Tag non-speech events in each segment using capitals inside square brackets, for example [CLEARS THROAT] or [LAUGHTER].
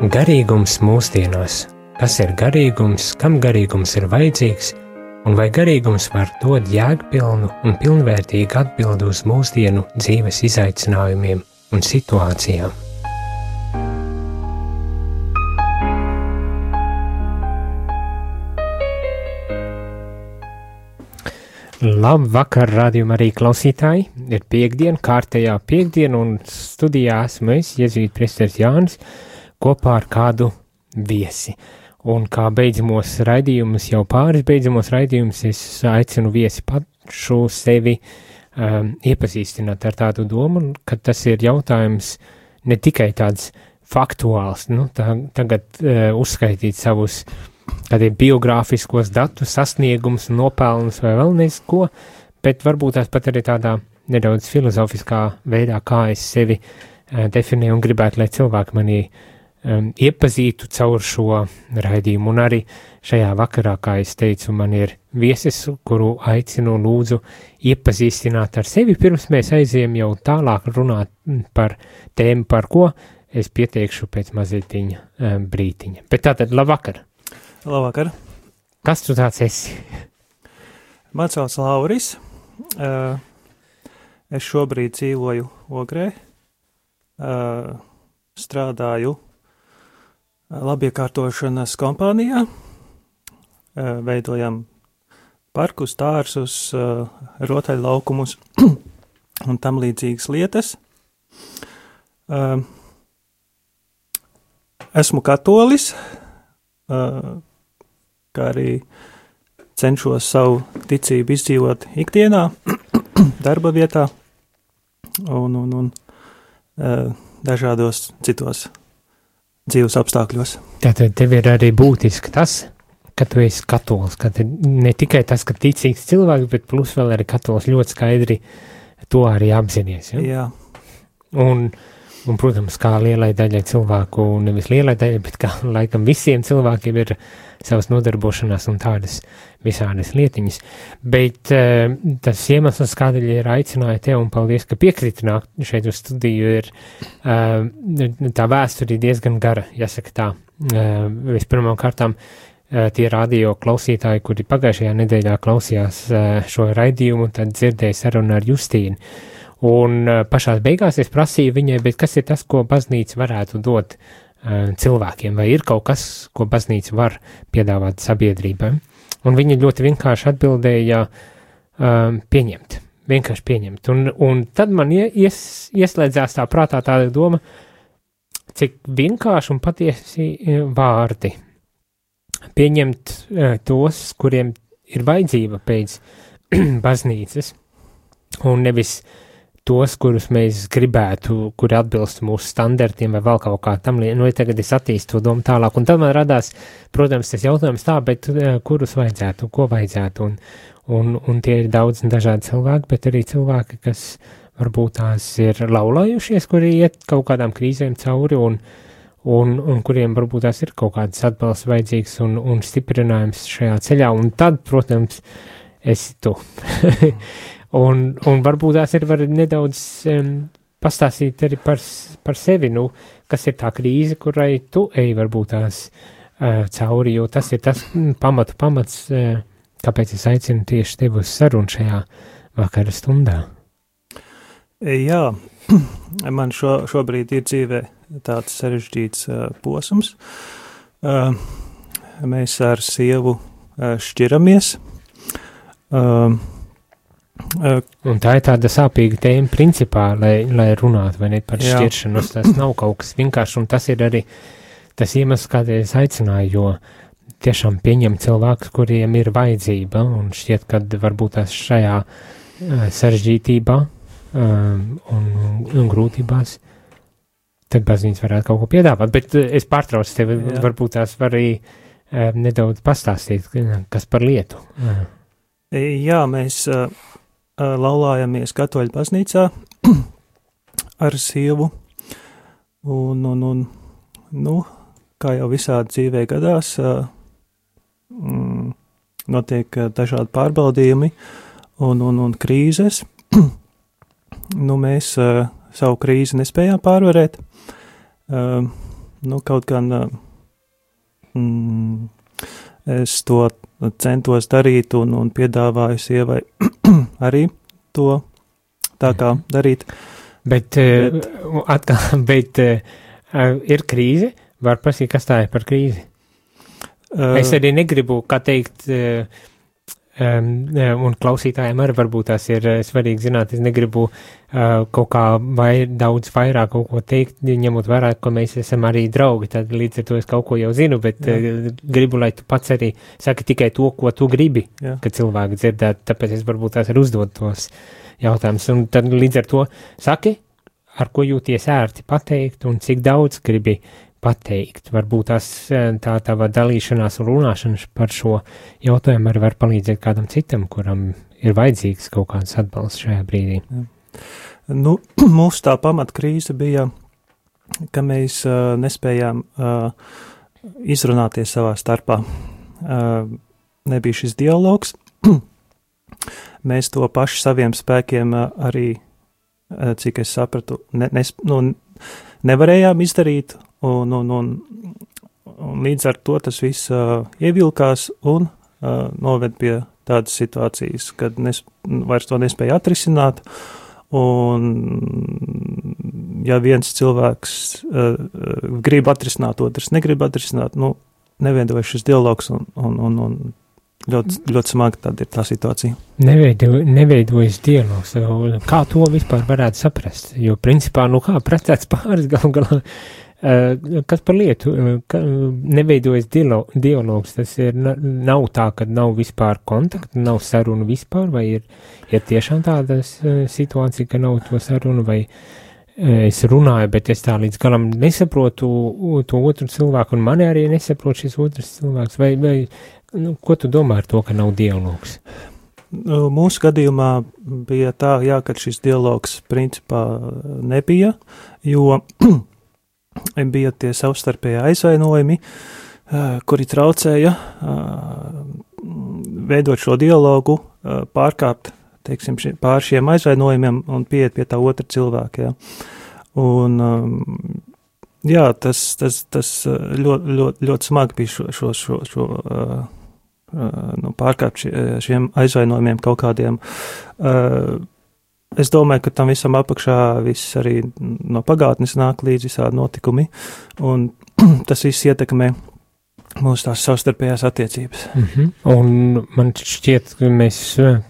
Garīgums mūsdienās. Kas ir garīgums, kam garīgums ir vajadzīgs, un vai garīgums var dot jēgpilnu un pilnvērtīgu atbildi uz mūsdienu dzīves izaicinājumiem un situācijām? Labvakar, rādījumā arī klausītāji. Ir piekdiena, kārtējā piekdiena, un studijā esmu es, Jēzus Priesters Jānis, kopā ar kādu viesi. Un kā beidzamos raidījumus, jau pāris beidzamos raidījumus, es aicinu viesi pašu sevi um, iepazīstināt ar tādu domu, ka tas ir jautājums ne tikai tāds faktuāls, nu, tā, tagad uh, uzskaitīt savus uh, kādiem biogrāfiskos datus, sasniegumus, nopelnus vai vēl nesko, bet varbūt tās pat arī tādā nedaudz filozofiskā veidā, kā es sevi uh, definēju un gribētu, lai cilvēki mani um, iepazītu caur šo raidījumu. Un arī šajā vakarā, kā es teicu, man ir viesis, kuru aicinu lūdzu iepazīstināt ar sevi, pirms mēs aiziem jau tālāk runāt par tēmu, par ko es pieteikšu pēc mazītiņa um, brītiņa. Bet tātad, labvakar! Labvakar! Kas tu tāds esi? Man sauc Lauris. Uh, es šobrīd dzīvoju Ogrē. Uh, strādāju labiekārtošanas kompānijā. Veidojam parkus, tārsus, rotaļlaukumus [CLEARS THROAT] un tam līdzīgas lietas. Esmu katolis. Kā arī cenšos savu ticību izdzīvot ikdienā, [CLEARS THROAT] darba vietā un, un, un dažādos citos dzīves apstākļos. Tātad tev ir arī būtiski tas, ka tu esi katolis, ka ne tikai tas, ka ticīgs cilvēks, bet plus vēl arī katolis ļoti skaidri to arī apzinies. Ja? Jā. Un, un, protams, kā lielai daļai cilvēku, nevis lielai daļai, bet kā [LAUGHS] laikam visiem cilvēkiem ir savas nodarbošanās un tādas visādas lietiņas. Bet uh, tas iemesls, kādēļ ir aicināja te, un paldies, ka piekriti nākt šeit uz studiju, ir uh, tā vēsture diezgan gara, jāsaka tā. Uh, vispirmām kārtām tie radio klausītāji, kuri pagājušajā nedēļā klausījās šo raidījumu, tad dzirdēja sarunu ar Justīnu. Un uh, pašās beigās es prasīju viņai, kas ir tas, ko baznīca varētu dot uh, Eh, cilvēkiem, vai ir kaut kas, ko baznīca var piedāvāt sabiedrībai. Un viņi ļoti vienkārši atbildēja, um, pieņemt, vienkārši pieņemt. Un, un tad man ies, ieslēdzās tā prātā tāda doma, cik vienkārši un patiesi eh, vārdi pieņemt uh, tos, kuriem ir vajadzība pēc [CLEARS THROAT] baznīcas, un nevis uh, tos, kurus mēs gribētu, kuri atbilst mūsu standartiem vai vēl kaut kā tam. Nu, ja tagad es attīstu to domu tālāk, un tad man radās, protams, tas jautājums tā, bet uh, kurus vajadzētu, ko vajadzētu, un, un, un tie ir daudz dažādi cilvēki, bet arī cilvēki, kas varbūt tās ir laulājušies, kuri iet kaut kādām krīzēm cauri, un, un, un kuriem varbūt tās ir kaut kāds atbalsts vajadzīgs un, un stiprinājums šajā ceļā, un tad, protams, esi tu. [LAUGHS] Un, un varbūt tās ir nedaudz um, pastāstīt arī par, par sevi, nu, kas ir tā krīze, kurai tu ej varbūt tās uh, cauri, jo tas ir tas mm, pamatu pamats, uh, kāpēc es aicinu tieši tevi uz sarunu šajā vakara stundā. Jā, [CLEARS THROAT] man šo, šobrīd ir dzīvē tāds sarežģīts uh, posms. Uh, mēs ar sievu uh, šķiramies. Uh, Un tā ir tāda sāpīga tēma, principā, lai, lai runātu ne, par Jā. šķiršanos. Tas nav kaut kas vienkāršs, un tas ir arī tas iemesls, kādēļ es aicināju, jo tiešām pieņem cilvēkus, kuriem ir vajadzība, un šķiet, ka varbūt tās šajā uh, sarežģītībā um, un, un grūtībās, tad baznīca varētu kaut ko piedāvāt. Bet es pārtraucu tevi, Jā. varbūt tās var arī uh, nedaudz pastāstīt, kas par lietu. Uh. Jā, mēs. Uh laulājamies katoļu baznīcā [CLEARS THROAT] ar sievu, un, un, un, nu, kā jau visādi dzīvē gadās, mm, notiek dažādi pārbaudījumi un, un, un krīzes. [CLEARS THROAT] nu, mēs savu krīzi nespējām pārvarēt. nu, kaut gan mm, es to centos darīt un, un piedāvāju sievai [CLEARS THROAT] arī to tā kā darīt. Bet, bet, atkal, [LAUGHS] bet ir krīze, var pasīt, kas tā ir par krīzi? Uh, es arī negribu, kā teikt, uh, un klausītājiem arī varbūt tās ir uh, svarīgi zināt, es negribu uh, kaut kā vai daudz vairāk kaut ko teikt, ņemot vērā, ka mēs esam arī draugi, tad līdz ar to es kaut ko jau zinu, bet uh, gribu, lai tu pats arī saki tikai to, ko tu gribi, Jā. ka cilvēki dzirdētu, tāpēc es varbūt tās arī uzdod tos jautājumus, un tad līdz ar to saki, ar ko jūties ērti pateikt un cik daudz gribi pateikt. Varbūt tās tā tava dalīšanās un runāšanas par šo jautājumu arī var palīdzēt kādam citam, kuram ir vajadzīgs kaut kāds atbalsts šajā brīdī. Ja. Nu, [CLEARS THROAT] mūsu tā pamatkrīze bija, ka mēs uh, nespējām uh, izrunāties savā starpā. Uh, nebija šis dialogs. [CLEARS THROAT] mēs to paši saviem spēkiem uh, arī, uh, cik es sapratu, ne, nes, nu, nevarējām izdarīt, Un, un, un, un līdz ar to tas viss uh, ievilkās un uh, noved pie tādas situācijas, kad nes, vairs to nespēja atrisināt. Un, ja viens cilvēks uh, grib atrisināt, otrs negrib atrisināt, nu, neveidojas šis dialogs un, un, un, un ļoti, ļoti smagi tāda ir tā situācija. Neveido, neveidojas dialogs. Kā to vispār varētu saprast? Jo, principā, nu kā precēts pāris galu galā kas par lietu? Eh, ka neveidojas dialogs, tas ir, nav tā, ka nav vispār kontakta, nav sarunu vispār, vai ir, ir tiešām tāda eh, situācija, ka nav to sarunu, vai es runāju, bet es tā līdz galam nesaprotu to otru cilvēku, un mani arī nesaprot šis otrs cilvēks, vai, vai nu, ko tu domā ar to, ka nav dialogs? Nu, mūsu gadījumā bija tā, jā, ka šis dialogs principā nebija, jo bija tie savstarpēji aizvainojumi, kuri traucēja veidot šo dialogu, pārkāpt teiksim, pār šiem aizvainojumiem un pieiet pie tā otra cilvēka. Ja. Un, jā, tas, tas, tas ļoti, ļoti, ļoti smagi bija šo, šo, šo, šo nu, pārkāpt šiem aizvainojumiem kaut kādiem Es domāju, ka tam visam apakšā viss arī no pagātnes nāk līdz visādi notikumi, un [CLEARS THROAT] tas viss ietekmē mūsu tās savstarpējās attiecības. Mm -hmm. Un man šķiet, ka mēs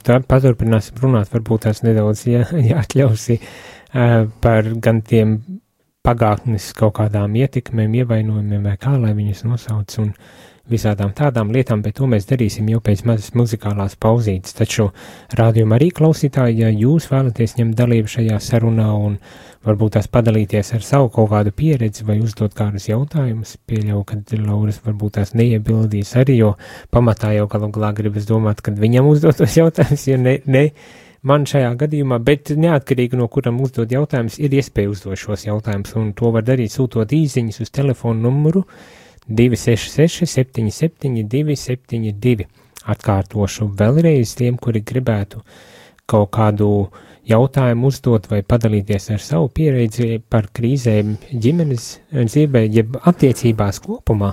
tā paturpināsim runāt, varbūt tās nedaudz jā, [LAUGHS] jāatļausi uh, par gan tiem pagātnes kaut kādām ietekmēm, ievainojumiem vai kā lai viņus nosauc. Un, uh, visādām tādām lietām, bet to mēs darīsim jau pēc mazas muzikālās pauzītes. Taču rādījumā arī klausītāji, ja jūs vēlaties ņemt dalību šajā sarunā un varbūt tās padalīties ar savu kaut kādu pieredzi vai uzdot kādus jautājumus, pieļauju, ka Lauris varbūt tās neiebildīs arī, jo pamatā jau galu galā gribas domāt, kad viņam uzdotos [LAUGHS] jautājumus, ja ne, ne man šajā gadījumā, bet neatkarīgi no kuram uzdod jautājumus, ir iespēja uzdot šos jautājumus, un to var darīt sūtot īziņas uz telefonu numuru 67969 266, 77, 272. Atkārtošu vēlreiz tiem, kuri gribētu kaut kādu jautājumu uzdot vai padalīties ar savu pieredzi par krīzēm ģimenes dzīvē, jeb attiecībās kopumā,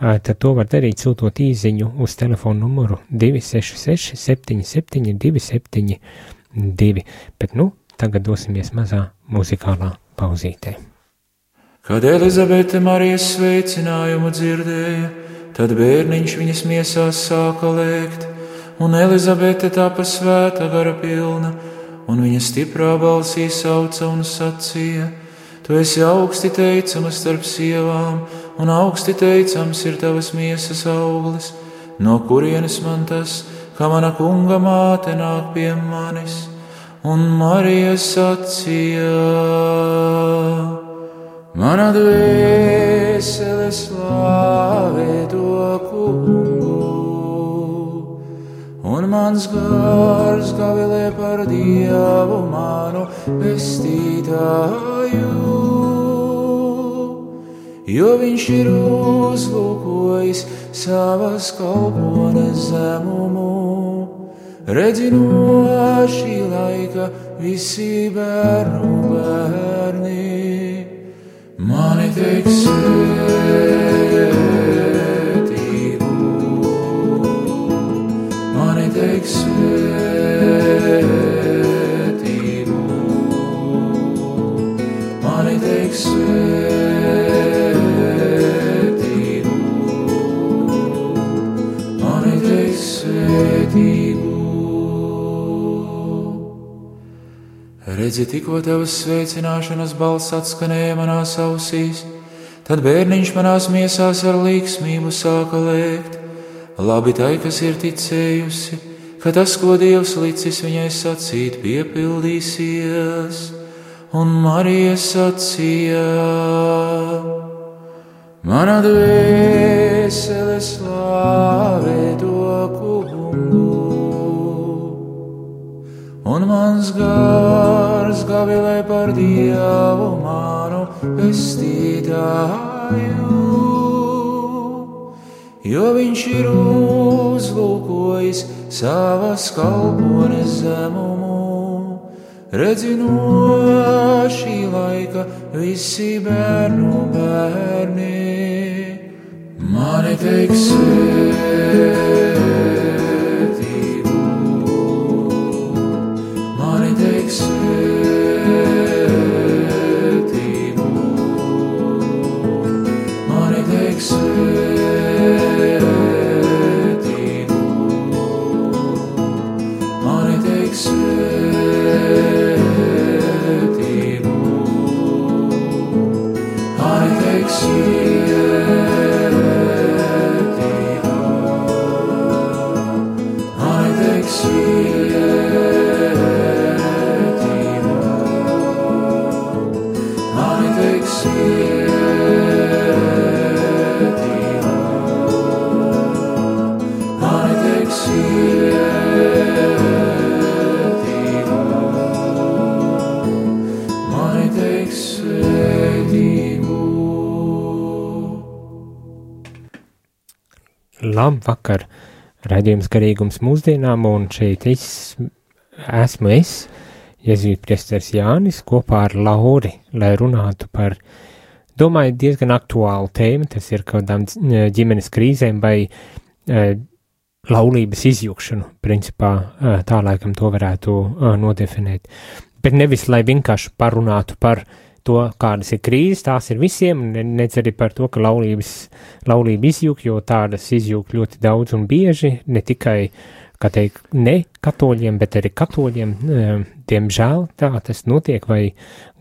tad to var darīt sūtot īziņu uz telefonu numuru 266, 77, 272. Bet nu, tagad dosimies mazā muzikālā pauzītē. Kad Elizabete Marijas sveicinājumu dzirdēja, tad bērniņš viņas miesās sāka lēkt, un Elizabete tāpa svēta gara pilna, un viņa stiprā balsī sauca un sacīja: Tu esi augsti teicama starp sievām, un augsti teicams ir tavas miesas auglis, no kurienes man tas, ka mana kunga māte nāk pie manis, un Marija sacīja. Mana dvēsele slavē to kungu, un mans gars gavilē par dievu manu pestītāju. Jo viņš ir uzlūkojis savas kalpones zemumu, redzinot šī laika visi bērnu bērni. Money takes it. Redzi, tikko tavas sveicināšanas balss atskanēja manās ausīs, tad bērniņš manās miesās ar līksmību sāka lēkt. Labi tai, kas ir ticējusi, ka tas, ko Dievs licis viņai sacīt, piepildīsies, un Marija sacīja: Mana dvēsele slāvē to kungu un mans gars gavilē par Dievu manu pestītāju. Jo viņš ir uzlūkojis savas kalpones zemumu, redzi no šī laika visi bērnu bērni. Mani teiks, Labvakar! Radījums garīgums mūsdienām, un šeit es esmu es, Jēzus Priesters Jānis, kopā ar Lauri, lai runātu par, domāju, diezgan aktuālu tēmu, tas ir kaut kādām ģimenes krīzēm vai laulības izjūkšanu, principā tā laikam to varētu nodefinēt. Bet nevis, lai vienkārši parunātu par to, kādas ir krīzes, tās ir visiem, ne, nec arī par to, ka laulības, laulība izjūg, jo tādas izjūg ļoti daudz un bieži, ne tikai, kā teikt, ne katoļiem, bet arī katoļiem, e, diemžēl tā tas notiek, vai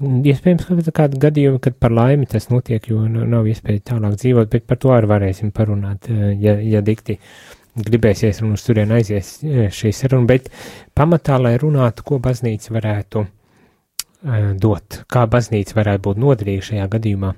iespējams, ka kāda gadījuma, kad par laimi tas notiek, jo nu, nav iespēja tālāk dzīvot, bet par to arī varēsim parunāt, e, ja, ja dikti gribēsies un uz turien aizies e, šī saruna, bet pamatā, lai runātu, ko baznīca varētu dot, kā baznīca varētu būt noderīga šajā gadījumā,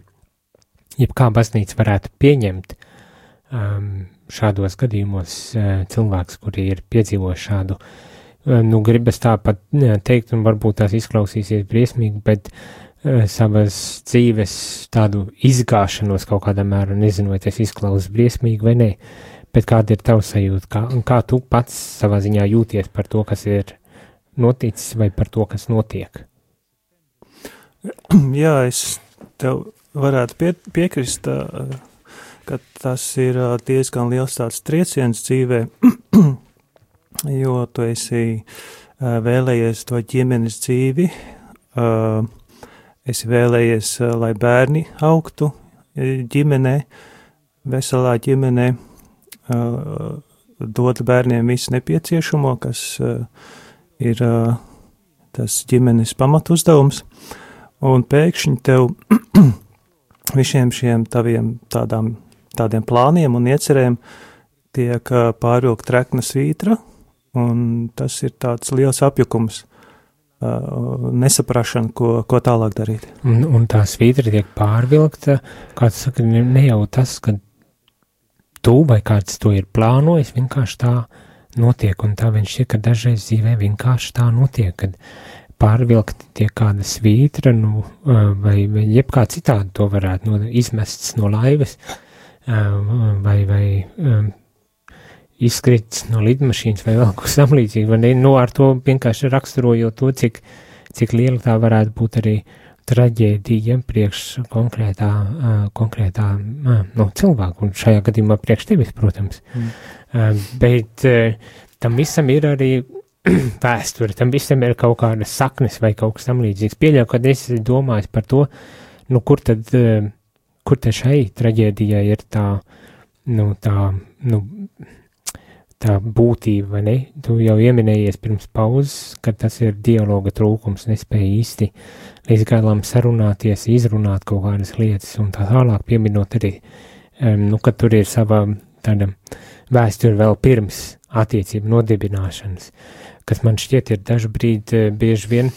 jeb kā baznīca varētu pieņemt um, šādos gadījumos uh, cilvēks, kuri ir piedzīvojuši šādu, uh, nu, gribas tāpat teikt, un varbūt tās izklausīsies briesmīgi, bet uh, savas dzīves tādu izgāšanos kaut kādā mērā, nezinu, vai tas izklausās briesmīgi vai nē, bet kāda ir tava sajūta, kā, un kā tu pats savā ziņā jūties par to, kas ir noticis, vai par to, kas notiek? [CLEARS THROAT] Jā, es tev varētu pie, piekrist, ka tas ir diezgan liels tāds trieciens dzīvē, [CLEARS THROAT] jo tu esi vēlējies to ģimenes dzīvi, esi vēlējies, lai bērni augtu ģimenē, veselā ģimenē, dot bērniem visu nepieciešamo, kas ir tas ģimenes pamatuzdevums. Un pēkšņi tev [CLEARS THROAT] visiem šiem taviem tādām, tādiem plāniem un iecerēm tiek pārvilkt trekna svītra, un tas ir tāds liels apjukums, ā, nesaprašana, ko, ko tālāk darīt. Un, un tā svītra tiek pārvilkta, kāds saka, ne jau tas, ka tu vai kāds to ir plānojis, vienkārši tā notiek, un tā viņš ir, ka dažreiz dzīvē vienkārši tā notiek, kad pārvilkt tiek kāda svītra, nu, vai, vai jebkā citādi to varētu no, izmests no laivas, vai, vai izkrits no lidmašīnas vai vēl kaut kas tam līdzīgi, vai ne, nu, ar to vienkārši raksturojot to, cik, cik liela tā varētu būt arī traģēdija priekš konkrētā, konkrētā no cilvēku, un šajā gadījumā priekš tevis, protams. Mm. Bet tam visam ir arī [CLEARS THROAT] vēsture, tam visam ir kaut kādas saknes vai kaut kas tam līdzīgs. Pieļauju, ka es domāju par to, nu, kur tad, uh, kur te šai traģēdijai ir tā, nu, tā, nu, tā būtība, vai ne? Tu jau ieminējies pirms pauzes, ka tas ir dialoga trūkums, nespēja īsti līdz galam sarunāties, izrunāt kaut kādas lietas un tā tālāk pieminot arī, um, nu, ka tur ir sava tāda vēsture vēl pirms attiecību nodibināšanas, kas man šķiet ir dažbrīd uh, bieži vien.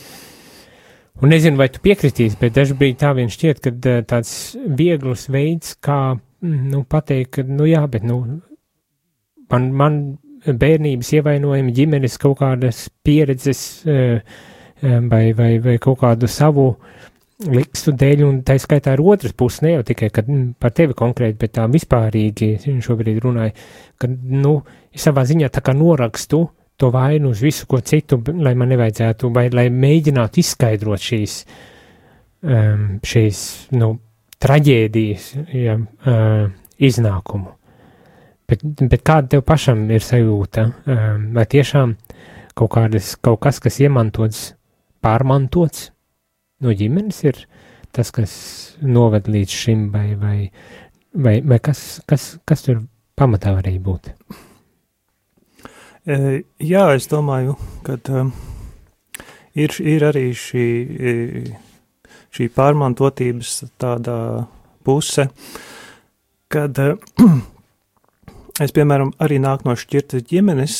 Un nezinu, vai tu piekritīs, bet dažkārt tā vien šķiet, ka eh, tāds viegls veids, kā mm, nu, pateikt, ka, nu jā, bet nu, man, man bērnības ievainojumi, ģimenes kaut kādas pieredzes eh, eh, vai, vai, vai kaut kādu savu likstu dēļ, un tā skaitā ir otrs puses, ne jau tikai kad, mm, par tevi konkrēti, bet tā vispārīgi šobrīd runāju, ka, nu, savā ziņā tā kā norakstu to vainu uz visu ko citu, lai man nevajadzētu, vai lai mēģinātu izskaidrot šīs, um, šīs nu, traģēdijas ja, uh, iznākumu. Bet, bet kāda tev pašam ir sajūta? Um, vai tiešām kaut, kādas, kaut kas, kas iemantots, pārmantots no ģimenes, ir tas, kas noved līdz šim, vai, vai, vai, vai kas, kas, kas tur pamatā varēja būt? Jā, es domāju, ka ir, ir arī šī, šī pārmantotības tāda puse, kad [CLEARS THROAT] es, piemēram, arī nāku no šķirtas ģimenes,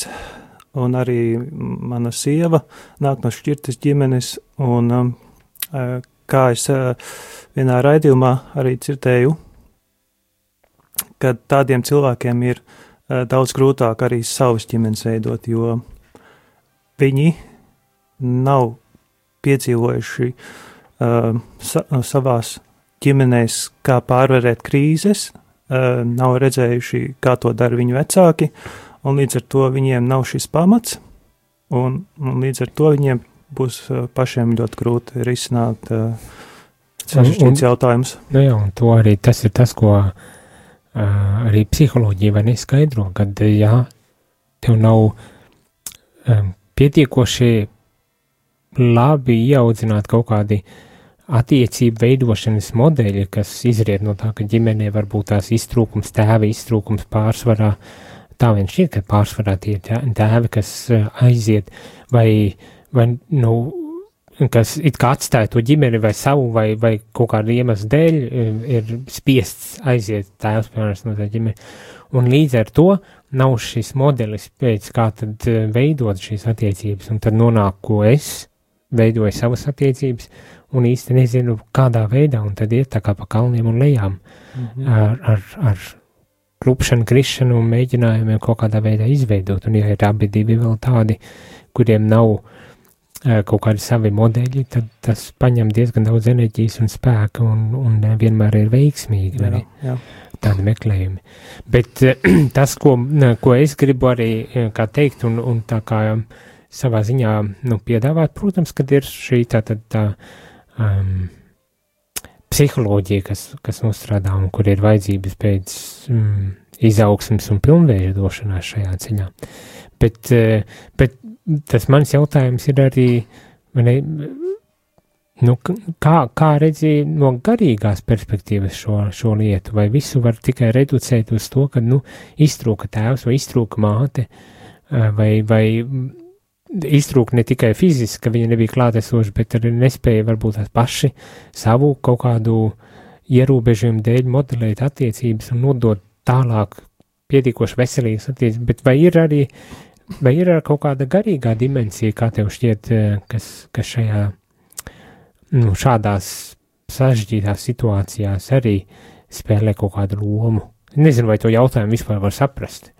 un arī mana sieva nāk no šķirtas ģimenes, un kā es vienā raidījumā arī dzirdēju, kad tādiem cilvēkiem ir Eh, daudz grūtāk arī savas ģimenes veidot, jo viņi nav piedzīvojuši uh, sa savās ģimenēs, kā pārvarēt krīzes, uh, nav redzējuši, kā to dara viņu vecāki, un līdz ar to viņiem nav šis pamats, un, un līdz ar to viņiem būs uh, pašiem ļoti grūti risināt uh, sarežģīts jautājums. Nu jā, un to arī tas ir tas, ko uh, arī psiholoģija vai neskaidro, kad, jā, tev nav pietiekoši labi ieaudzināt kaut kādi attiecību veidošanas modeļi, kas izriet no tā, ka ģimenē var būt tās iztrūkums, tēva iztrūkums pārsvarā. Tā vien šķiet, ka pārsvarā tie ir tēvi, kas aiziet vai, vai nu, kas it kā atstāja to ģimeni vai savu vai, vai kaut kādu iemeslu dēļ, ir spiests aiziet tēvs, piemēram, no tā ģimene. Un līdz ar to nav šis modelis, pēc kā tad eh, veidot šīs attiecības, un tad nonāk, ko es veidoju savas attiecības, un īsti nezinu, kādā veidā, un tad iet tā kā pa kalniem un lejām -hmm. ar, ar, ar klupšanu, krišanu un mēģinājumiem kaut kādā veidā izveidot, un ja ir abi divi vēl tādi, kuriem nav uh, kaut kādi savi modeļi, tad tas paņem diezgan daudz enerģijas un spēka un, un vienmēr ir veiksmīgi jā, jā. tādi meklējumi. Bet [CLEARS THROAT] tas, ko, ko es gribu arī kā teikt un, un tā kā savā ziņā nu, piedāvāt, protams, kad ir šī tā, tā, tā um, psiholoģija, kas, kas nostrādā un kur ir vajadzības pēc um, izaugsmas un pilnveidošanās šajā ceļā. Bet, bet tas mans jautājums ir arī, ne, nu, kā, kā redzi no garīgās perspektīvas šo, šo lietu, vai visu var tikai reducēt uz to, ka, nu, iztrūka tēvs vai iztrūka māte, vai, vai iztrūka ne tikai fiziski, ka viņa nebija klātesoša, bet arī nespēja varbūt tās paši savu kaut kādu ierobežojumu dēļ modelēt attiecības un nodot tālāk pietiekoši veselīgas attiecības, bet vai ir arī Vai ir kaut kāda garīgā dimensija, kā tev šķiet, kas, kas šajā, nu, šādās sarežģītās situācijās arī spēlē kaut kādu lomu? Nezinu, vai to jautājumu vispār var saprast.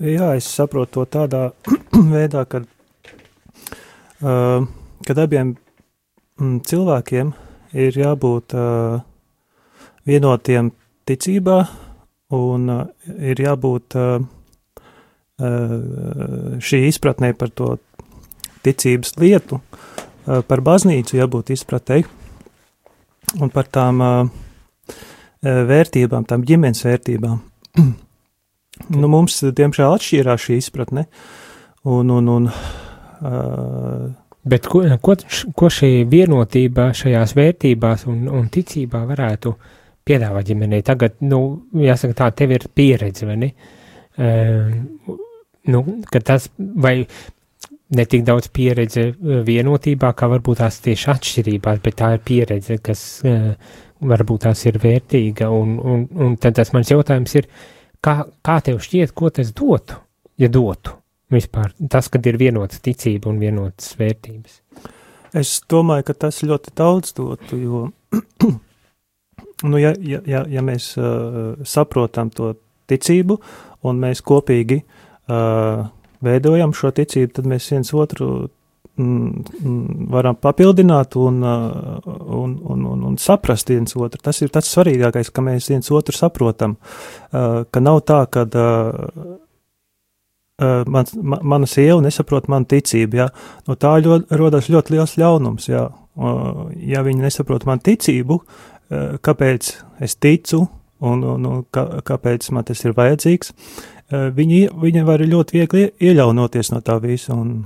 Jā, es saprotu to tādā [CLEARS THROAT] veidā, ka, uh, kad abiem cilvēkiem ir jābūt uh, vienotiem ticībā un uh, ir jābūt uh, šī izpratnē par to ticības lietu, eh, par baznīcu jābūt izpratēji un par tām eh, vērtībām, tām ģimenes vērtībām. nu, mums, diemžēl, atšķīrās šī izpratne, un, un, un Bet ko, ko, ko šī vienotība šajās vērtībās un, un ticībā varētu piedāvāt ģimenei? Tagad, nu, jāsaka tā, tev ir pieredze, vai ne? Uh, nu, ka tas, vai ne tik daudz pieredze vienotībā, kā varbūt tās tieši atšķirībās, bet tā ir pieredze, kas uh, varbūt tās ir vērtīga, un, un, un tad tas mans jautājums ir, kā, kā tev šķiet, ko tas dotu, ja dotu? Vispār tas, kad ir vienota ticība un vienotas vērtības. Es domāju, ka tas ļoti daudz dotu, jo, [CLEARS THROAT] nu, ja, ja, ja mēs uh, saprotam to ticību un mēs kopīgi uh, veidojam šo ticību, tad mēs viens otru mm, mm varam papildināt un, uh, un, un, un, un saprast viens otru. Tas ir tas svarīgākais, ka mēs viens otru saprotam, uh, ka nav tā, ka uh, Uh, man, man, mana sieva nesaprot manu ticību. Ja? No tā ļoti, rodas ļoti liels ļaunums. Ja, uh, ja viņi nesaprot manu ticību, uh, kāpēc es ticu un, un, un kā, kāpēc man tas ir vajadzīgs, viņi, viņi var ļoti viegli ieļaunoties no tā visa. Un,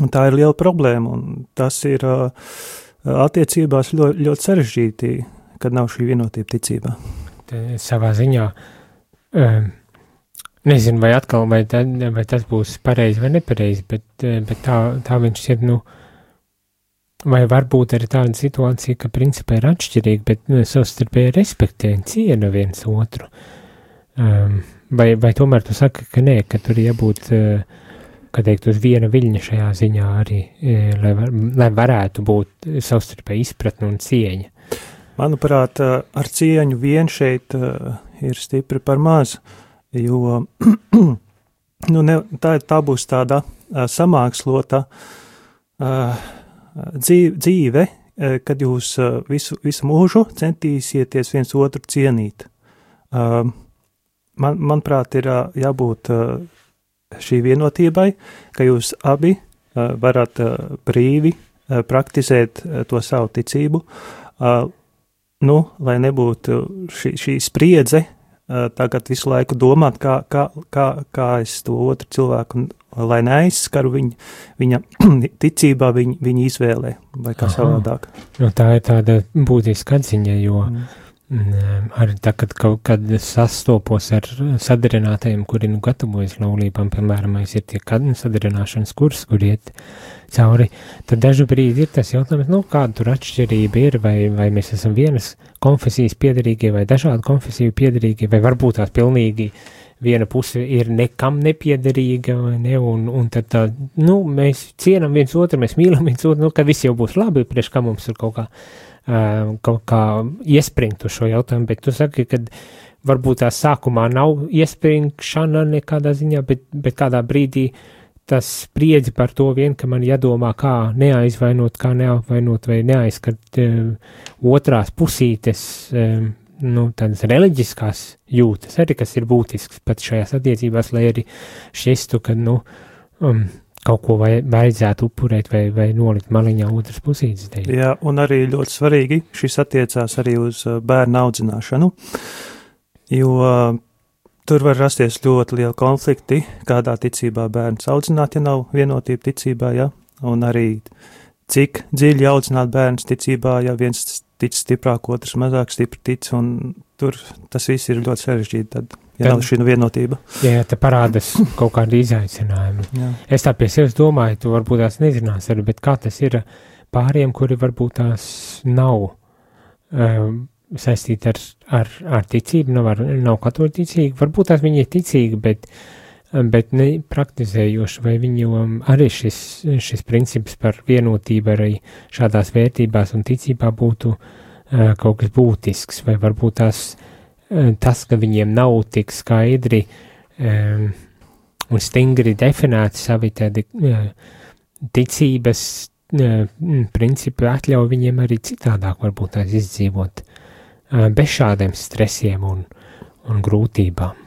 un tā ir liela problēma. Tas ir attiecībās ļoti, ļoti sarežģīti, kad nav šī vienotība ticībā. Te savā ziņā. Um Nezinu, vai atkal, vai, tā, vai tas būs pareizi vai nepareizi, bet, eh, bet tā, tā viņš ir, nu, vai varbūt arī tāda situācija, ka principā ir atšķirīgi, bet savstarpēji respektē un ciena viens otru. Um, vai, vai tomēr tu saki, ka nē, ka tur jābūt, uh, kā teikt, uz viena viļņa šajā ziņā arī, uh, lai, var, lai varētu būt savstarpēji izpratne un cieņa? Manuprāt, ar cieņu vien šeit uh, ir stipri par mazu jo [CLEARS THROAT] nu, ne, tā, tā būs tāda samākslota dzīve, kad jūs visu, visu mūžu centīsieties viens otru cienīt. Uh, man, manuprāt, ir jābūt šī vienotībai, ka jūs abi varat brīvi praktizēt to savu ticību, nu, lai nebūtu šī, šī spriedze tagad visu laiku domāt, kā, kā, kā, kā es to otru cilvēku, lai neaizskaru viņu, viņa [CLEARS THROAT] ticībā, viņa, viņa izvēlē vai kā Aha. savādāk. Nu, tā ir tāda būtiska atziņa, jo mm. Arī tā, kad kaut kad sastopos ar sadarinātajiem, kuri nu gatavojas laulībām, piemēram, ir tie sadarināšanas kurs, kur iet cauri, tad dažu brīdi ir tas jautājums, nu, kāda tur atšķirība ir, vai, vai mēs esam vienas konfesijas piedarīgie vai dažādu konfesiju piedarīgie, vai varbūt tās pilnīgi viena puse ir nekam nepiederīga, vai ne, un, un tad tā, nu, mēs cienam viens otru, mēs mīlam viens otru, nu, ka viss jau būs labi, priekš kā mums ir kaut kā, kaut kā iespringt uz šo jautājumu, bet tu saki, ka varbūt tā sākumā nav iespringšana nekādā ziņā, bet, bet kādā brīdī tas spriedzi par to vien, ka man jādomā, kā neaizvainot, kā neapvainot vai neaizskart uh, otrās pusītes, um, nu, tādas reliģiskās jūtas arī, kas ir būtisks pat šajās attiecībās, lai arī šķistu, ka, nu, um, kaut ko vai, vajadzētu upurēt vai, vai nolikt maliņā otras pusītes dēļ. Jā, un arī ļoti svarīgi šis attiecās arī uz bērnu audzināšanu, jo Tur var rasties ļoti lieli konflikti, kādā ticībā bērns audzināt, ja nav vienotība ticībā, ja, un arī cik dziļi audzināt bērns ticībā, ja viens tic stiprāk, otrs mazāk stipri tic, un tur tas viss ir ļoti sarežģīti, tad, ja tad, nav šī vienotība. Jā, te parādas [LAUGHS] kaut kādi izaicinājumi. es tā pie sevis domāju, tu varbūt tās nezinās arī, bet kā tas ir pāriem, kuri varbūt tās nav um, saistīti ar, ar, ar ticību, nav, ar, nav katoļu ticīgi, varbūt tās viņi ir ticīgi, bet, bet ne praktizējoši, vai viņu arī šis, šis princips par vienotību arī šādās vērtībās un ticībā būtu kaut kas būtisks, vai varbūt uh, tas, ka viņiem nav tik skaidri un stingri definēti savi tādi ticības principi atļauj viņiem arī citādāk varbūt tās izdzīvot bez šādiem stresiem un, un grūtībām.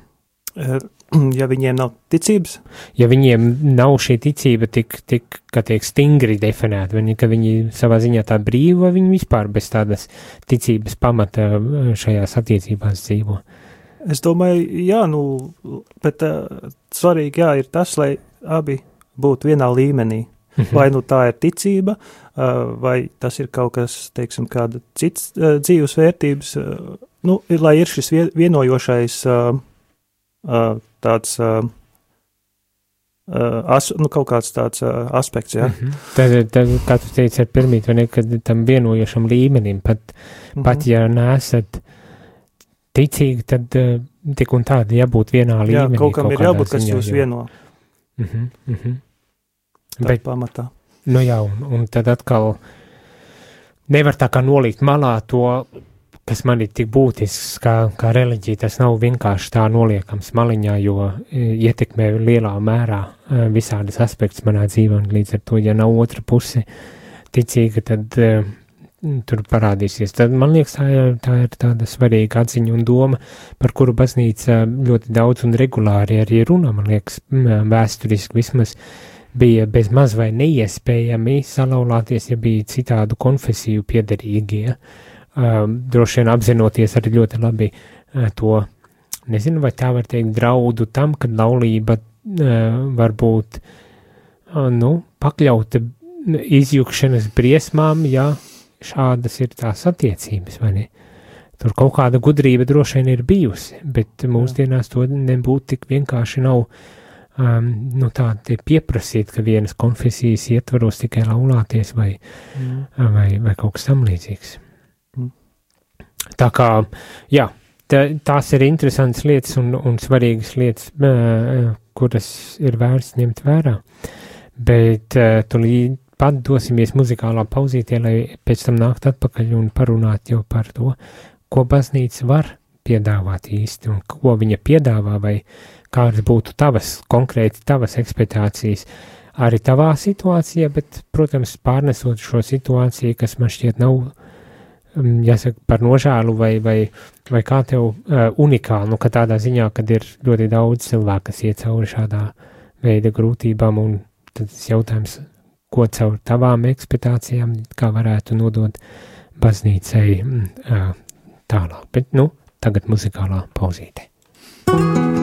[CLEARS THROAT] Ja viņiem nav ticības? Ja viņiem nav šī ticība tik, tik kā tiek stingri definēta, viņi, ka viņi savā ziņā tā brīvi, vai viņi vispār bez tādas ticības pamata šajās attiecībās dzīvo? Es domāju, jā, nu, bet uh, svarīgi, jā, ir tas, lai abi būtu vienā līmenī. Mhm. Vai nu tā ir ticība, uh, vai tas ir kaut kas, teiksim, kāda cits uh, dzīves vērtības, uh, nu, ir, lai ir šis vienojošais uh, uh, tāds. Uh, as, nu, kaut kāds tāds uh, aspekts, jā. Mm -hmm. tad, tad, kā tu teici, ar pirmīt, vai ne, kad tam vienojošam līmenim, pat, mm -hmm. pat ja nesat ticīgi, tad uh, tik un tādi jābūt vienā līmenī. Jā, kaut kam kaut ir jābūt, kas jūs vieno. Mm -hmm, mm -hmm. Tā Bet, pamatā. Nu jā, un, un tad atkal nevar tā kā nolikt malā to kas man ir tik būtisks kā, kā reliģija, tas nav vienkārši tā noliekams maliņā, jo e, ietekmē lielā mērā e, visādas aspekts manā dzīvē, un līdz ar to, ja nav otra puse ticīga, tad uh, tur parādīsies. Tad man liekas, tā ir, tā ir tāda svarīga atziņa un doma, par kuru baznīca ļoti daudz un regulāri arī runā, man liekas, vēsturiski vismaz bija bez maz vai neiespējami salauzties, ja bija citādu konfesiju piederīgie. Ja? Um, droši vien apzinoties arī ļoti labi uh, to, nezinu, vai tā var teikt, draudu tam, ka laulība uh, var būt, nu, pakļauta izjukšanas briesmām, ja šādas ir tās attiecības, vai ne? Tur kaut kāda gudrība droši vien ir bijusi, bet mūsdienās to nebūtu tik vienkārši nav um, nu, tā pieprasīt, ka vienas konfesijas ietvaros tikai laulāties vai, mm. vai, vai kaut kas tam līdzīgs. Tā kā, jā, tā, tās ir interesantas lietas un, un svarīgas lietas, kuras ir vērts ņemt vērā. Bet tūlīt pat dosimies muzikālā pauzītē, lai pēc tam nākt atpakaļ un parunāt jau par to, ko baznīca var piedāvāt īsti un ko viņa piedāvā vai kādas būtu tavas, konkrēti tavas ekspektācijas arī tavā situācijā, bet, protams, pārnesot šo situāciju, kas man šķiet nav Mm, jāsaka, par nožēlu vai, vai, vai kā tev uh, unikāli, nu, ka tādā ziņā, kad ir ļoti daudz cilvēku, kas iet cauri šādā veida grūtībām, un tad tas jautājums, ko caur tavām ekspektācijām, kā varētu nodot baznīcai uh, tālāk. Bet, nu, tagad muzikālā pauzīte. thank you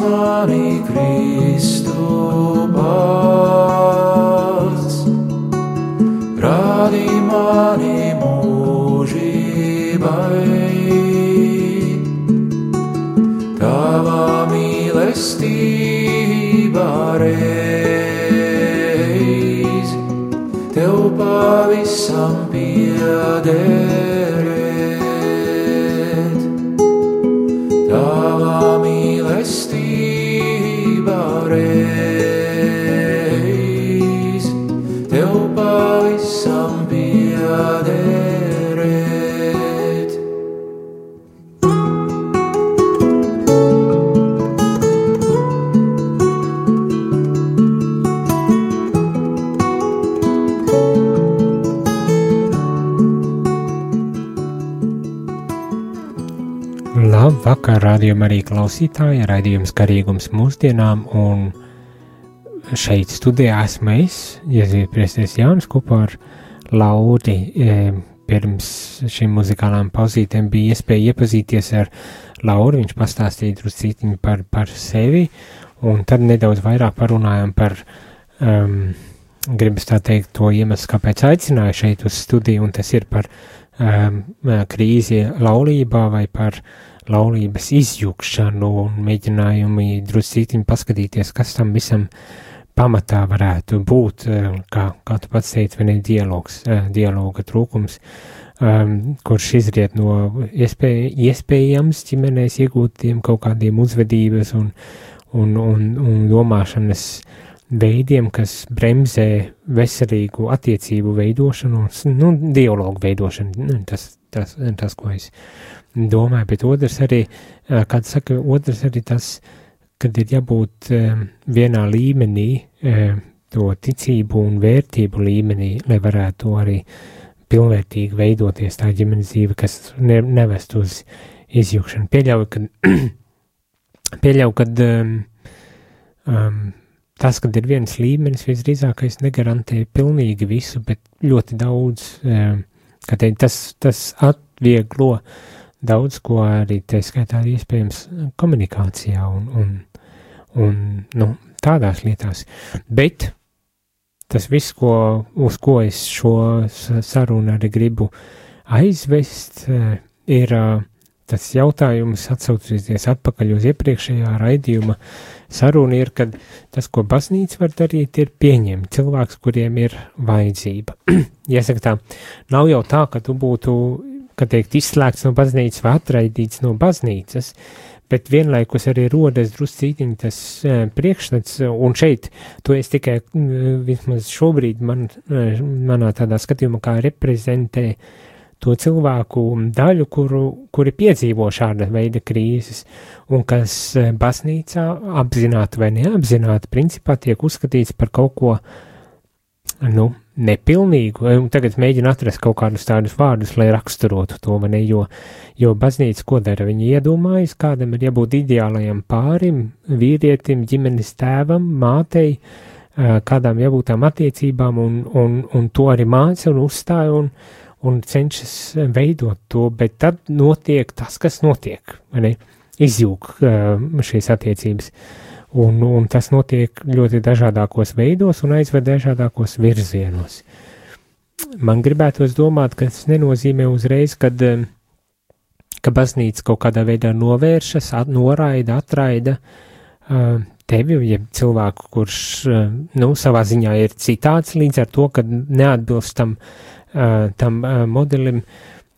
mani Kristu pats, rādi mani mūžībai. Tava mīlestība reiz tev pavisam piederēt. Rādījumā arī klausītāji, raidījums garīgums mūsdienām, un šeit studijā esmu es, Jēzus Priesties Jānis, kopā ar Lauri. E, pirms šīm muzikālām pauzītēm bija iespēja iepazīties ar Lauru, viņš pastāstīja druscītiņu par, par sevi, un tad nedaudz vairāk parunājām par, um, gribas tā teikt, to iemeslu, kāpēc aicināju šeit uz studiju, un tas ir par um, krīzi laulībā vai par laulības izjukšanu un mēģinājumi druscītiņi paskatīties, kas tam visam pamatā varētu būt, kā, kā tu pats teici, vai ne dialogs, dialoga trūkums, um, kurš izriet no iespēj, iespējams ģimenēs iegūtiem kaut kādiem uzvedības un, un, un, un domāšanas veidiem, kas bremzē veselīgu attiecību veidošanu un nu, dialogu veidošanu. Nu, tas, tas, tas, ko es domāju, bet otrs arī, kad saka, otrs arī tas, kad ir jābūt vienā līmenī, to ticību un vērtību līmenī, lai varētu arī pilnvērtīgi veidoties tā ģimenes dzīve, kas ne, nevest uz izjūgšanu. Pieļauju, ka, [CLEARS THROAT] pieļauju, kad um, um, tas, kad ir viens līmenis, visdrīzākais negarantē pilnīgi visu, bet ļoti daudz, um, kā teikt, tas, tas atvieglo daudz ko arī, tā skaitā, iespējams komunikācijā un, un, un nu, tādās lietās. Bet tas viss, ko, uz ko es šo sarunu arī gribu aizvest, ir tas jautājums, atsaucoties atpakaļ uz iepriekšējā raidījuma sarunu, ir, kad tas, ko baznīca var darīt, ir pieņemt cilvēks, kuriem ir vajadzība. [CLEARS THROAT] Iesaka tā, nav jau tā, ka tu būtu, ka teikt, izslēgts no baznīcas vai atraidīts no baznīcas, bet vienlaikus arī rodas druscītiņi tas e, priekšstats, un šeit to es tikai e, vismaz šobrīd man, e, manā tādā skatījumā kā reprezentē to cilvēku daļu, kuru, kuri piedzīvo šāda veida krīzes, un kas baznīcā apzināti vai neapzināti principā tiek uzskatīts par kaut ko, nu, nepilnīgu, un tagad mēģina atrast kaut kādus tādus vārdus, lai raksturotu to, ne, jo, jo baznīca ko dara, viņi iedomājas, kādam ir jābūt ideālajam pārim, vīrietim, ģimenes tēvam, mātei, kādām jābūt tām attiecībām, un, un, un to arī māca un uzstāja, un, un cenšas veidot to, bet tad notiek tas, kas notiek, vai ne, izjūg šīs attiecības. Un, un tas notiek ļoti dažādākos veidos un aizved dažādākos virzienos. Man gribētos domāt, ka tas nenozīmē uzreiz, kad, ka baznīca kaut kādā veidā novēršas, at, noraida, atraida uh, tevi, ja cilvēku, kurš, uh, nu, savā ziņā ir citāds līdz ar to, ka neatbilst tam, tam modelim,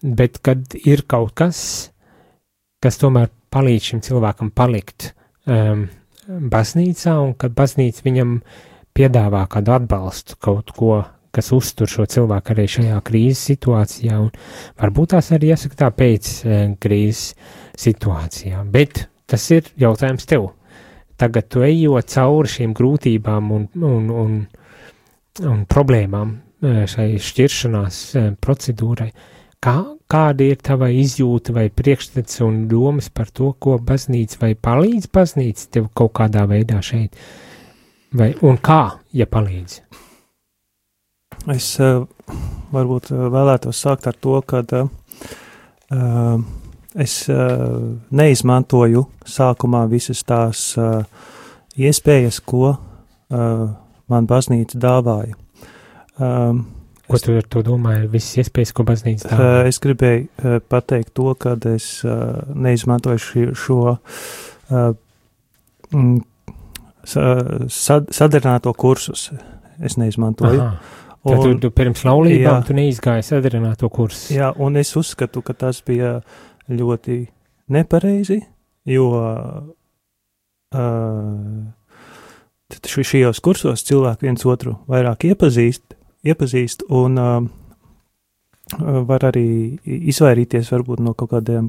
bet kad ir kaut kas, kas tomēr palīdz šim cilvēkam palikt um, baznīcā, un kad baznīca viņam piedāvā kādu atbalstu, kaut ko, kas uztur šo cilvēku arī šajā krīzes situācijā, un varbūt tās arī jāsaka tā pēc e, krīzes situācijā. Bet tas ir jautājums tev. Tagad tu ejot cauri šīm grūtībām un, un, un, un problēmām e, šai šķiršanās e, procedūrai, kā, kāda ir tava izjūta vai priekšstats un domas par to, ko baznīca vai palīdz baznīca tev kaut kādā veidā šeit, vai un kā, ja palīdz? Es uh, varbūt uh, vēlētos sākt ar to, ka uh, es uh, neizmantoju sākumā visas tās uh, iespējas, ko man baznīca dāvāja. Um, Ko tu ar to domāji? Visas iespējas, ko baznīca dāvā? Uh, es gribēju uh, pateikt to, ka es uh, neizmantoju ši, šo sad, sadarināto kursus. Es neizmantoju. Aha. Un, Tad tu, tu pirms laulībām jā, tu neizgāji sadarināto kursu. Jā, un es uzskatu, ka tas bija ļoti nepareizi, jo uh, šajos kursos cilvēki viens otru vairāk iepazīst, iepazīst un uh, var arī izvairīties varbūt no kaut kādiem,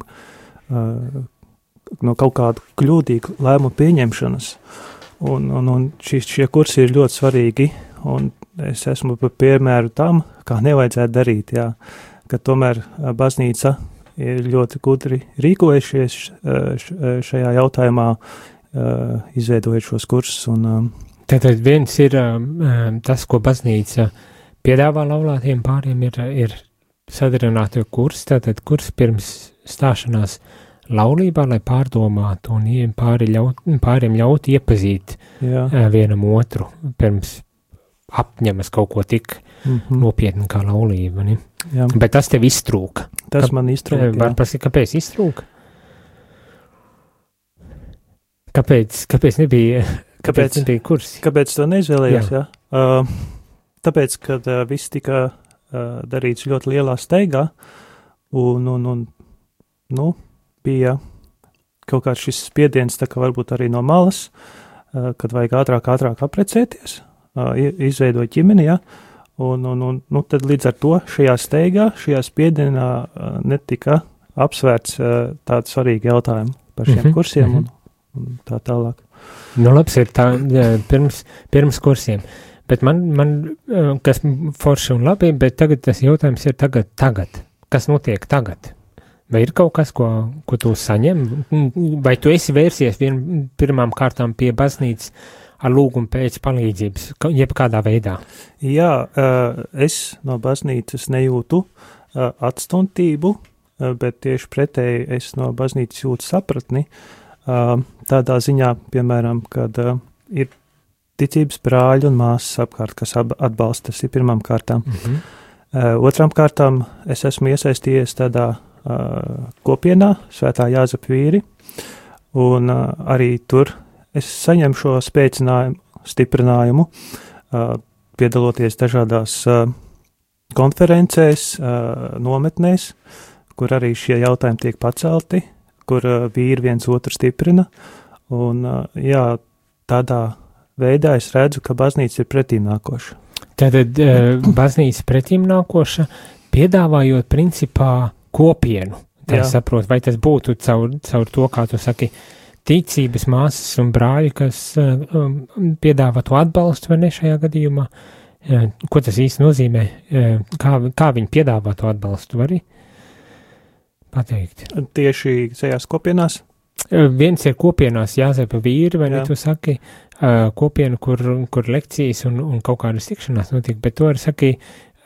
uh, no kaut kādu kļūdīgu lēmumu pieņemšanas. Un, un, un šis, šie kursi ir ļoti svarīgi, un es esmu par piemēru tam, kā nevajadzētu darīt, jā, ka tomēr baznīca ir ļoti gudri rīkojušies šajā jautājumā, izveidojot šos kursus. Un, Tātad viens ir tas, ko baznīca piedāvā laulātiem pāriem, ir, ir sadarināto kurs, tātad kurs pirms stāšanās laulībā, lai pārdomātu un pāri ļaut, pāriem ļaut iepazīt Jā. vienam otru pirms apņemas kaut ko tik mm -hmm. nopietnu kā laulība. Ne? Jā. Bet tas tev iztrūka. Tas Ka, man iztrūka. Var prasīt, kāpēc iztrūka? Kāpēc, kāpēc nebija, kāpēc, kāpēc nebija kursi? Kāpēc to neizvēlējās? Jā. Jā? Uh, tāpēc, ka uh, viss tika uh, darīts ļoti lielā steigā, un, un, un nu, bija kaut kāds šis spiediens, tā kā varbūt arī no malas, uh, kad vajag ātrāk, ātrāk aprecēties izveidot ģimeni, ja, un, un, un nu, tad līdz ar to šajā steigā, šajā spiedienā netika apsvērts tādi svarīgi jautājumi par šiem mm -hmm, kursiem mm -hmm. un, un tā tālāk. Nu, labs ir tā, pirms, pirms kursiem. Bet man, man, kas forši un labi, bet tagad tas jautājums ir tagad, tagad. Kas notiek tagad? Vai ir kaut kas, ko, ko tu saņem? Vai tu esi vērsies vien pirmām kārtām pie baznīcas ar lūgumu pēc palīdzības, jebkādā veidā? Jā, es no baznīcas nejūtu atstumtību, bet tieši pretēji es no baznīcas jūtu sapratni. Tādā ziņā, piemēram, kad ir ticības brāļi un māsas apkārt, kas atbalsta, tas ir pirmām kārtām. Mm -hmm. Otrām kārtām es esmu iesaistījies tādā kopienā, Svētā Jāzepa vīri, un arī tur es saņemu šo spēcinājumu, stiprinājumu, piedaloties dažādās konferencēs, nometnēs, kur arī šie jautājumi tiek pacelti, kur vīri viens otru stiprina. Un, jā, tādā veidā es redzu, ka baznīca ir pretīm nākoša. Tātad [CLEARS THROAT] baznīca pretīm nākoša, piedāvājot principā kopienu. Tā saprot, vai tas būtu caur, caur to, kā tu saki, ticības māsas un brāļi, kas uh, um, piedāvā to atbalstu vai ne šajā gadījumā. Uh, ko tas īsti nozīmē? Kā, kā viņi piedāvā to atbalstu? Var arī pateikt. Tieši šajās kopienās? Uh, viens ir kopienās Jāzepa vīri, vai Jā. ne tu saki, uh, kopiena, kur, kur lekcijas un, un kaut kādas tikšanās notiek, bet to arī saki,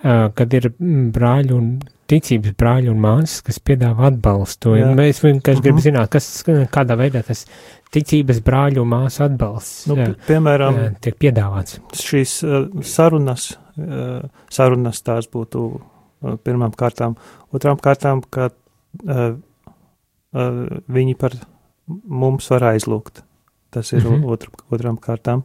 uh, kad ir brāļi un ticības brāļi un māsas, kas piedāvā atbalstu. Mēs vienkārši uh -huh. gribam mhm. zināt, kas, kādā veidā tas ticības brāļu un māsu atbalsts nu, jā, piemēram, jā, tiek piedāvāts. Šīs uh, sarunas, uh, sarunas tās būtu uh, pirmām kārtām. Otrām kārtām, ka uh, uh, viņi par mums var aizlūgt. Tas ir mhm. -huh. otr, otrām kārtām.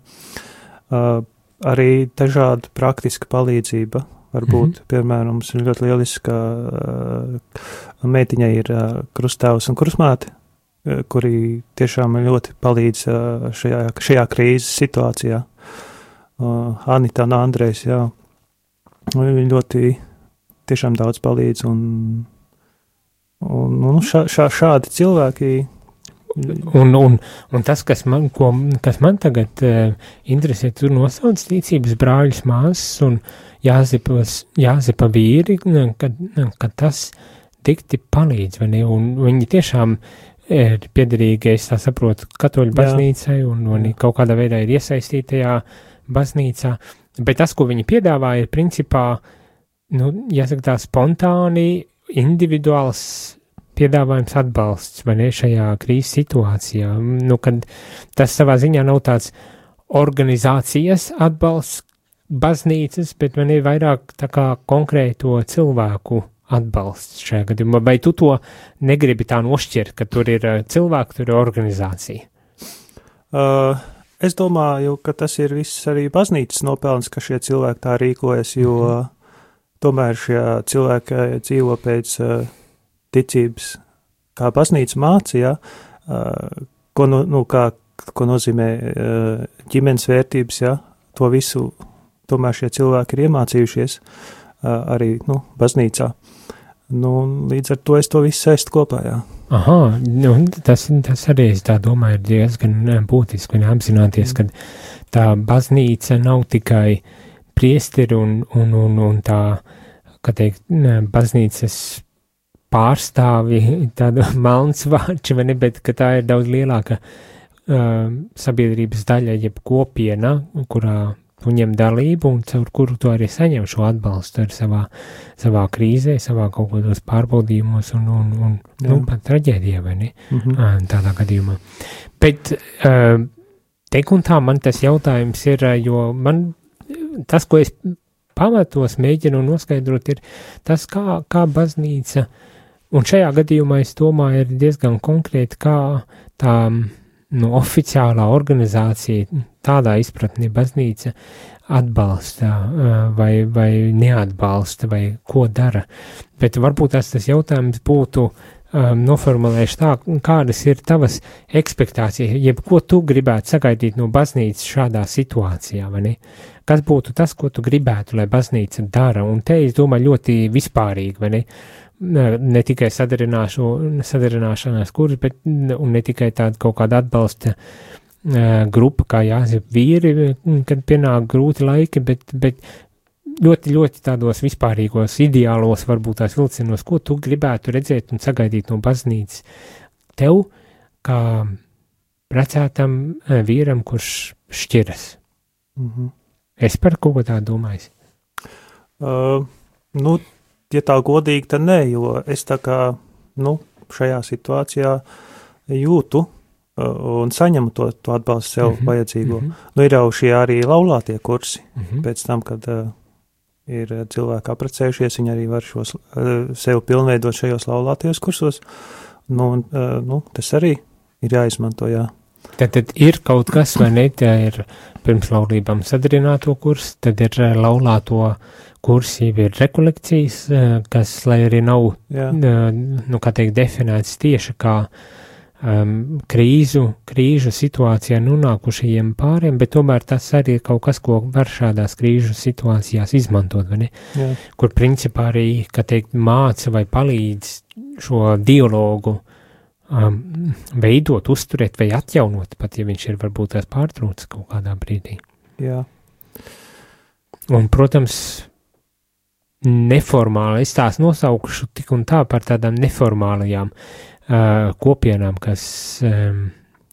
Uh, arī dažāda praktiska palīdzība Varbūt, mm -hmm. piemēram, mums ir ļoti lieliska uh, meitiņa ir uh, krustāvs un krusmāte, uh, kuri tiešām ļoti palīdz uh, šajā, šajā krīzes situācijā. Uh, Anita un Andrejs, jā, viņi ļoti tiešām daudz palīdz un, un, un šā, šā, šādi cilvēki Un, un, un tas, kas man, ko, kas man tagad uh, interesē, tur nosauc ticības brāļus, māsas un jāzipas, jāzipa vīri, kad, kad tas dikti palīdz, vai ne? Un viņi tiešām ir piederīgi, es tā saprotu, katoļu baznīcai un, un kaut kādā veidā ir iesaistītajā baznīcā. Bet tas, ko viņi piedāvā, ir principā, nu, jāsaka tā spontāni, individuāls piedāvājums atbalsts, vai ne, šajā krīzes situācijā. Nu, kad tas savā ziņā nav tāds organizācijas atbalsts, baznīcas, bet man ir vairāk tā kā konkrēto cilvēku atbalsts šajā gadījumā. Vai tu to negribi tā nošķirt, ka tur ir uh, cilvēki, tur ir organizācija? Uh, es domāju, ka tas ir viss arī baznīcas nopelns, ka šie cilvēki tā rīkojas, jo mm -hmm. tomēr šie cilvēki dzīvo pēc uh, ticības, kā baznīca mācīja, ko, nu, nu, kā, ko nozīmē ģimenes vērtības, ja, to visu tomēr šie cilvēki ir iemācījušies arī nu, baznīcā. Nu, līdz ar to es to visu saistu kopā. Jā. Aha, nu, tas, tas arī, es tā domāju, ir diezgan būtiski apzināties, ka tā baznīca nav tikai priesteri un, un, un, un tā, kā teikt, baznīcas pārstāvi, tāda [LAUGHS] melns vārči, vai ne, bet ka tā ir daudz lielāka uh, sabiedrības daļa, jeb kopiena, kurā tu ņem dalību un caur kuru tu arī saņem šo atbalstu ar savā, savā krīzē, savā kaut kādos pārbaudījumos un, un, un Jā. nu, pat traģēdijā, vai ne? Mm -hmm. Tādā gadījumā. Bet teik un tā man tas jautājums ir, jo man tas, ko es pamatos mēģinu noskaidrot, ir tas, kā, kā baznīca, un šajā gadījumā es domāju, ir diezgan konkrēti, kā tā nu, oficiālā organizācija, tādā izpratnē baznīca atbalsta vai, vai neatbalsta vai ko dara. Bet varbūt tas, tas jautājums būtu um, noformulējuši tā, kādas ir tavas ekspektācijas, jeb ko tu gribētu sagaidīt no baznīcas šādā situācijā, vai ne? Kas būtu tas, ko tu gribētu, lai baznīca dara? Un te, es domāju, ļoti vispārīgi, vai ne? Ne tikai sadarināšanās kurs, bet ne tikai tāda kaut kāda atbalsta grupa, kā jāsaka, vīri, kad pienāk grūti laiki, bet, bet ļoti, ļoti tādos vispārīgos ideālos, varbūt tās vilcienos, ko tu gribētu redzēt un sagaidīt no baznīcas. Tev, kā precētam vīram, kurš šķiras. Mm -hmm. Es par ko tādu domāju? Uh, nu, ja tā godīgi, tad nē, jo es tā kā, nu, šajā situācijā jūtu uh, un saņemu to, to atbalstu sev mm -hmm. vajadzīgo. Mm -hmm. Nu, ir jau šie arī laulātie kursi, mm -hmm. pēc tam, kad uh, ir cilvēki aprecējušies, viņi arī var šos uh, sev pilnveidot šajos laulātajos kursos. Nu, un, uh, nu, tas arī ir jāizmanto, jā. Tad, tad ir kaut kas, vai ne, tā ir pirms laulībām sadarināto kursu, tad ir laulāto uh, kursi ir rekolekcijas, eh, kas, lai arī nav, Jā. Eh, nu, kā teikt, definēts tieši kā um, krīzu, krīžu situācijā nonākušajiem pāriem, bet tomēr tas arī ir kaut kas, ko var šādās krīžu situācijās izmantot, vai ne? Jā. Kur principā arī, kā teikt, māca vai palīdz šo dialogu um, veidot, uzturēt vai atjaunot, pat ja viņš ir varbūt tās pārtrūcis kaut kādā brīdī. Jā. Un, protams, neformāli, es tās nosaukšu tik un tā par tādām neformālajām uh, kopienām, kas, um,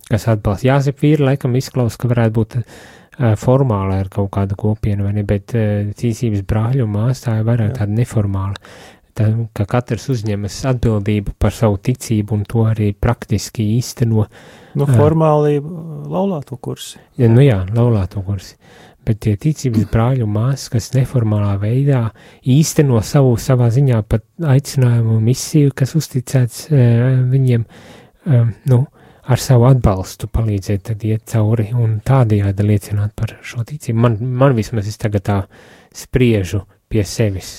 kas atbalsta. Jāsip vīri laikam izklaus, ka varētu būt uh, formāla ar kaut kādu kopienu, vai ne, bet uh, tīsības brāļu māstā ir vairāk tāda neformāla. Tā, ka katrs uzņemas atbildību par savu ticību un to arī praktiski īsteno. Nu, formāli uh, laulāto kursi. Ja, nu jā, laulāto kursi. Uh, bet tie ticības brāļu māsas, kas neformālā veidā īsteno savu savā ziņā pat aicinājumu misiju, kas uzticēts e, viņiem, e, nu, ar savu atbalstu palīdzēt tad iet cauri un tādējādi liecināt par šo ticību. Man, man vismaz es tagad tā spriežu pie sevis.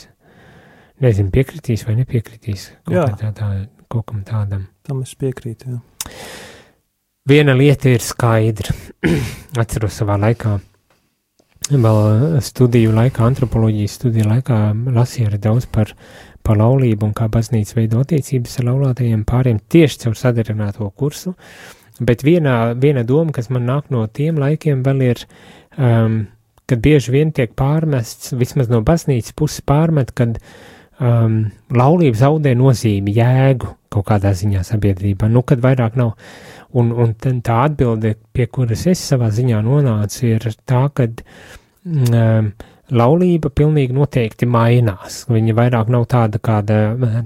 Nezinu, piekritīs vai nepiekritīs kaut, tā, tā, kaut kam tādam. Tam es piekrītu, jā. Viena lieta ir skaidra. [CLEARS THROAT] Atceros savā laikā vēl studiju laikā, antropoloģijas studiju laikā lasīju arī daudz par, par laulību un kā baznīca veido attiecības ar laulātajiem pāriem tieši caur sadarināto kursu. Bet viena, viena doma, kas man nāk no tiem laikiem, vēl ir, um, kad bieži vien tiek pārmests, vismaz no baznīcas puses pārmet, kad um, laulība zaudē nozīmi, jēgu kaut kādā ziņā sabiedrībā, nu, kad vairāk nav. Un, un tā atbilde, pie kuras es savā ziņā nonācu, ir tā, ka um, laulība pilnīgi noteikti mainās. Viņa vairāk nav tāda, kāda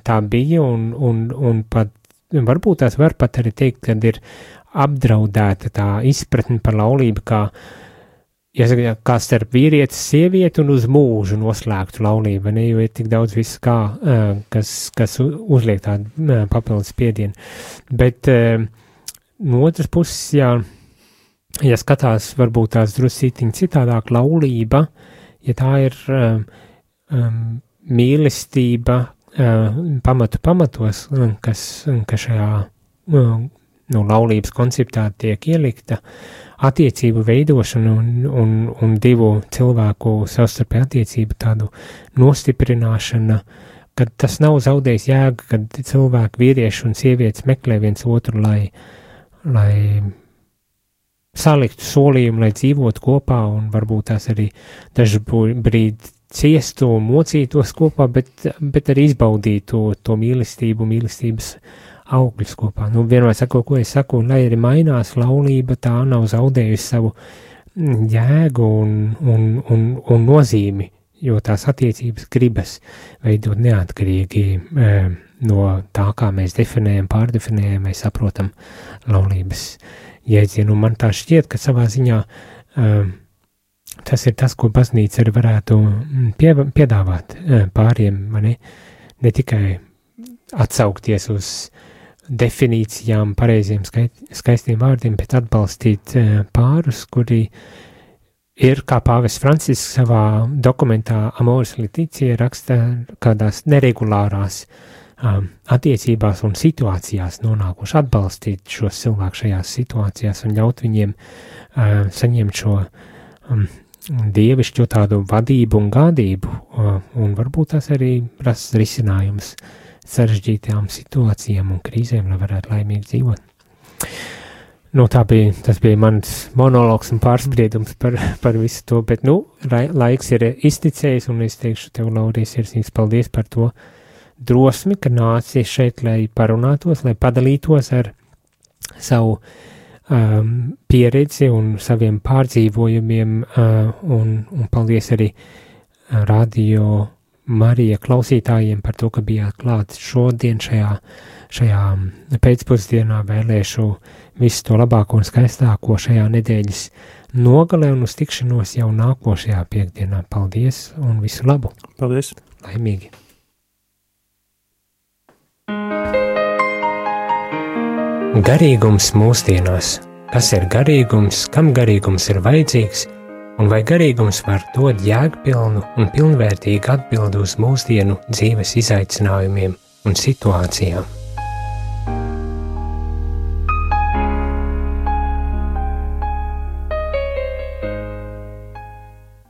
tā bija, un, un, un pat varbūt tās var pat arī teikt, ka ir apdraudēta tā izpratne par laulību kā, ja, kā starp vīrieti, sievieti un uz mūžu noslēgtu laulību, ne, jo ir tik daudz viss kā, kas, kas uzliek tādu papildus spiedienu. Bet no otras puses, jā, ja skatās varbūt tās drusītiņi citādāk laulība, ja tā ir um, um, mīlestība uh, pamatu pamatos, kas, kas šajā uh, nu, laulības konceptā tiek ielikta, attiecību veidošana un, un, un divu cilvēku savstarpēju attiecību tādu nostiprināšana, kad tas nav zaudējis jēga, kad cilvēki, vīrieši un sievietes meklē viens otru, lai, lai saliktu solījumu, lai dzīvotu kopā un varbūt tās arī dažu brīdi ciestu mocītos kopā, bet, bet arī izbaudītu to mīlestību, mīlestības augļus kopā. Nu, vienmēr saku, ko es saku, lai arī mainās laulība, tā nav zaudējusi savu jēgu un, un, un, un nozīmi, jo tās attiecības gribas veidot neatkarīgi e, no tā, kā mēs definējam, pārdefinējam, mēs saprotam laulības jēdzienu. Man tā šķiet, ka savā ziņā e, tas ir tas, ko baznīca arī varētu pie, piedāvāt e, pāriem, ne, ne tikai atsaukties uz definīcijām, pareiziem, skaistiem vārdiem, bet atbalstīt eh, pārus, kuri ir, kā pāvis Francisks savā dokumentā Amoris Leticija raksta, kādās neregulārās um, attiecībās un situācijās nonākuši atbalstīt šos cilvēkus šajās situācijās un ļaut viņiem uh, saņemt šo um, dievišķo tādu vadību un gādību, uh, un varbūt tas arī rast risinājums uh, sarežģītām situācijām un krīzēm, lai varētu laimīgi dzīvot. Nu, tā bija, tas bija mans monologs un pārspriedums par, par visu to, bet, nu, laiks ir izticējis, un es teikšu tev, Laurijas, sirsnīgs paldies par to drosmi, ka nāci šeit, lai parunātos, lai padalītos ar savu um, pieredzi un saviem pārdzīvojumiem, uh, un, un paldies arī radio Marija klausītājiem par to, ka bijāt klāt šodien šajā, šajā pēcpusdienā vēlēšu visu to labāko un skaistāko šajā nedēļas nogalē un uz tikšanos jau nākošajā piekdienā. Paldies un visu labu! Paldies! Laimīgi! Garīgums mūsdienās. Kas ir garīgums, kam garīgums ir vajadzīgs? un vai garīgums var dot jēgpilnu un pilnvērtīgu atbildi uz mūsdienu dzīves izaicinājumiem un situācijām.